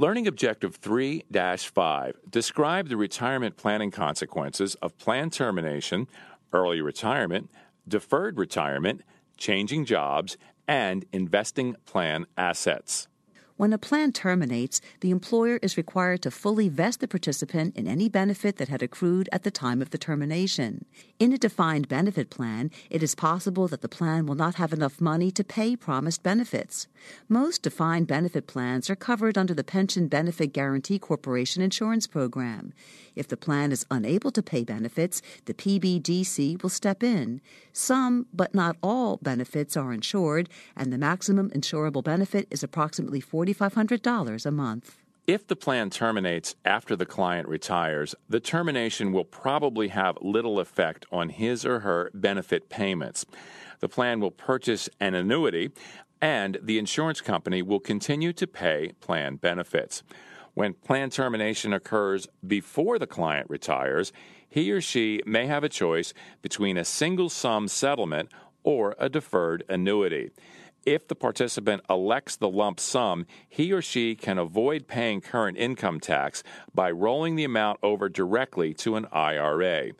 Learning Objective 3 5 describe the retirement planning consequences of plan termination, early retirement, deferred retirement, changing jobs, and investing plan assets. When a plan terminates, the employer is required to fully vest the participant in any benefit that had accrued at the time of the termination. In a defined benefit plan, it is possible that the plan will not have enough money to pay promised benefits. Most defined benefit plans are covered under the Pension Benefit Guaranty Corporation insurance program. If the plan is unable to pay benefits, the PBGC will step in. Some, but not all, benefits are insured, and the maximum insurable benefit is approximately $4,500 a month. If the plan terminates after the client retires, the termination will probably have little effect on his or her benefit payments. The plan will purchase an annuity, and the insurance company will continue to pay plan benefits. When plan termination occurs before the client retires, he or she may have a choice between a single sum settlement or a deferred annuity. If the participant elects the lump sum, he or she can avoid paying current income tax by rolling the amount over directly to an IRA.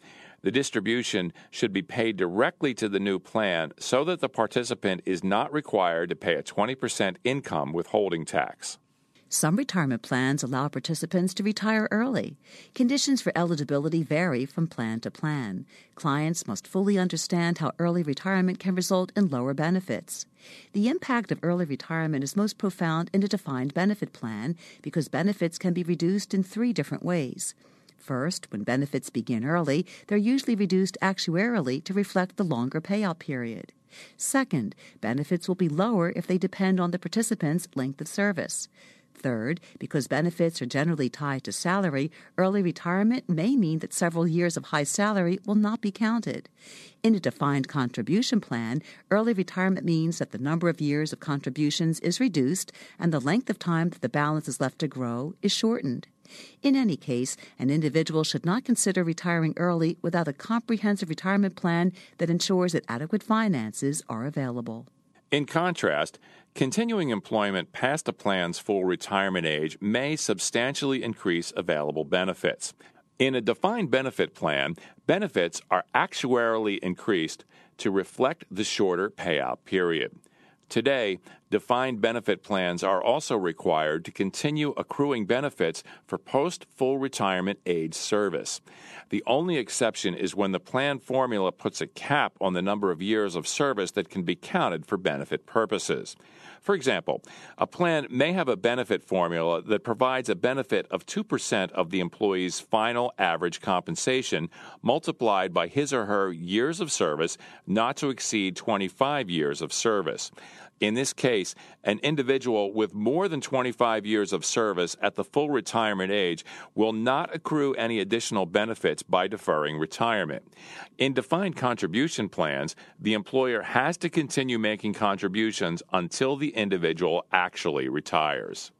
The distribution should be paid directly to the new plan so that the participant is not required to pay a 20% income withholding tax. Some retirement plans allow participants to retire early. Conditions for eligibility vary from plan to plan. Clients must fully understand how early retirement can result in lower benefits. The impact of early retirement is most profound in a defined benefit plan because benefits can be reduced in three different ways. First, when benefits begin early, they're usually reduced actuarially to reflect the longer payout period. Second, benefits will be lower if they depend on the participant's length of service. Third, because benefits are generally tied to salary, early retirement may mean that several years of high salary will not be counted. In a defined contribution plan, early retirement means that the number of years of contributions is reduced and the length of time that the balance is left to grow is shortened. In any case, an individual should not consider retiring early without a comprehensive retirement plan that ensures that adequate finances are available. In contrast, continuing employment past a plan's full retirement age may substantially increase available benefits. In a defined benefit plan, benefits are actuarially increased to reflect the shorter payout period. Today, defined benefit plans are also required to continue accruing benefits for post full retirement age service. The only exception is when the plan formula puts a cap on the number of years of service that can be counted for benefit purposes. For example, a plan may have a benefit formula that provides a benefit of 2% of the employee's final average compensation multiplied by his or her years of service not to exceed 25 years of service. In this case, an individual with more than 25 years of service at the full retirement age will not accrue any additional benefits by deferring retirement. In defined contribution plans, the employer has to continue making contributions until the individual actually retires.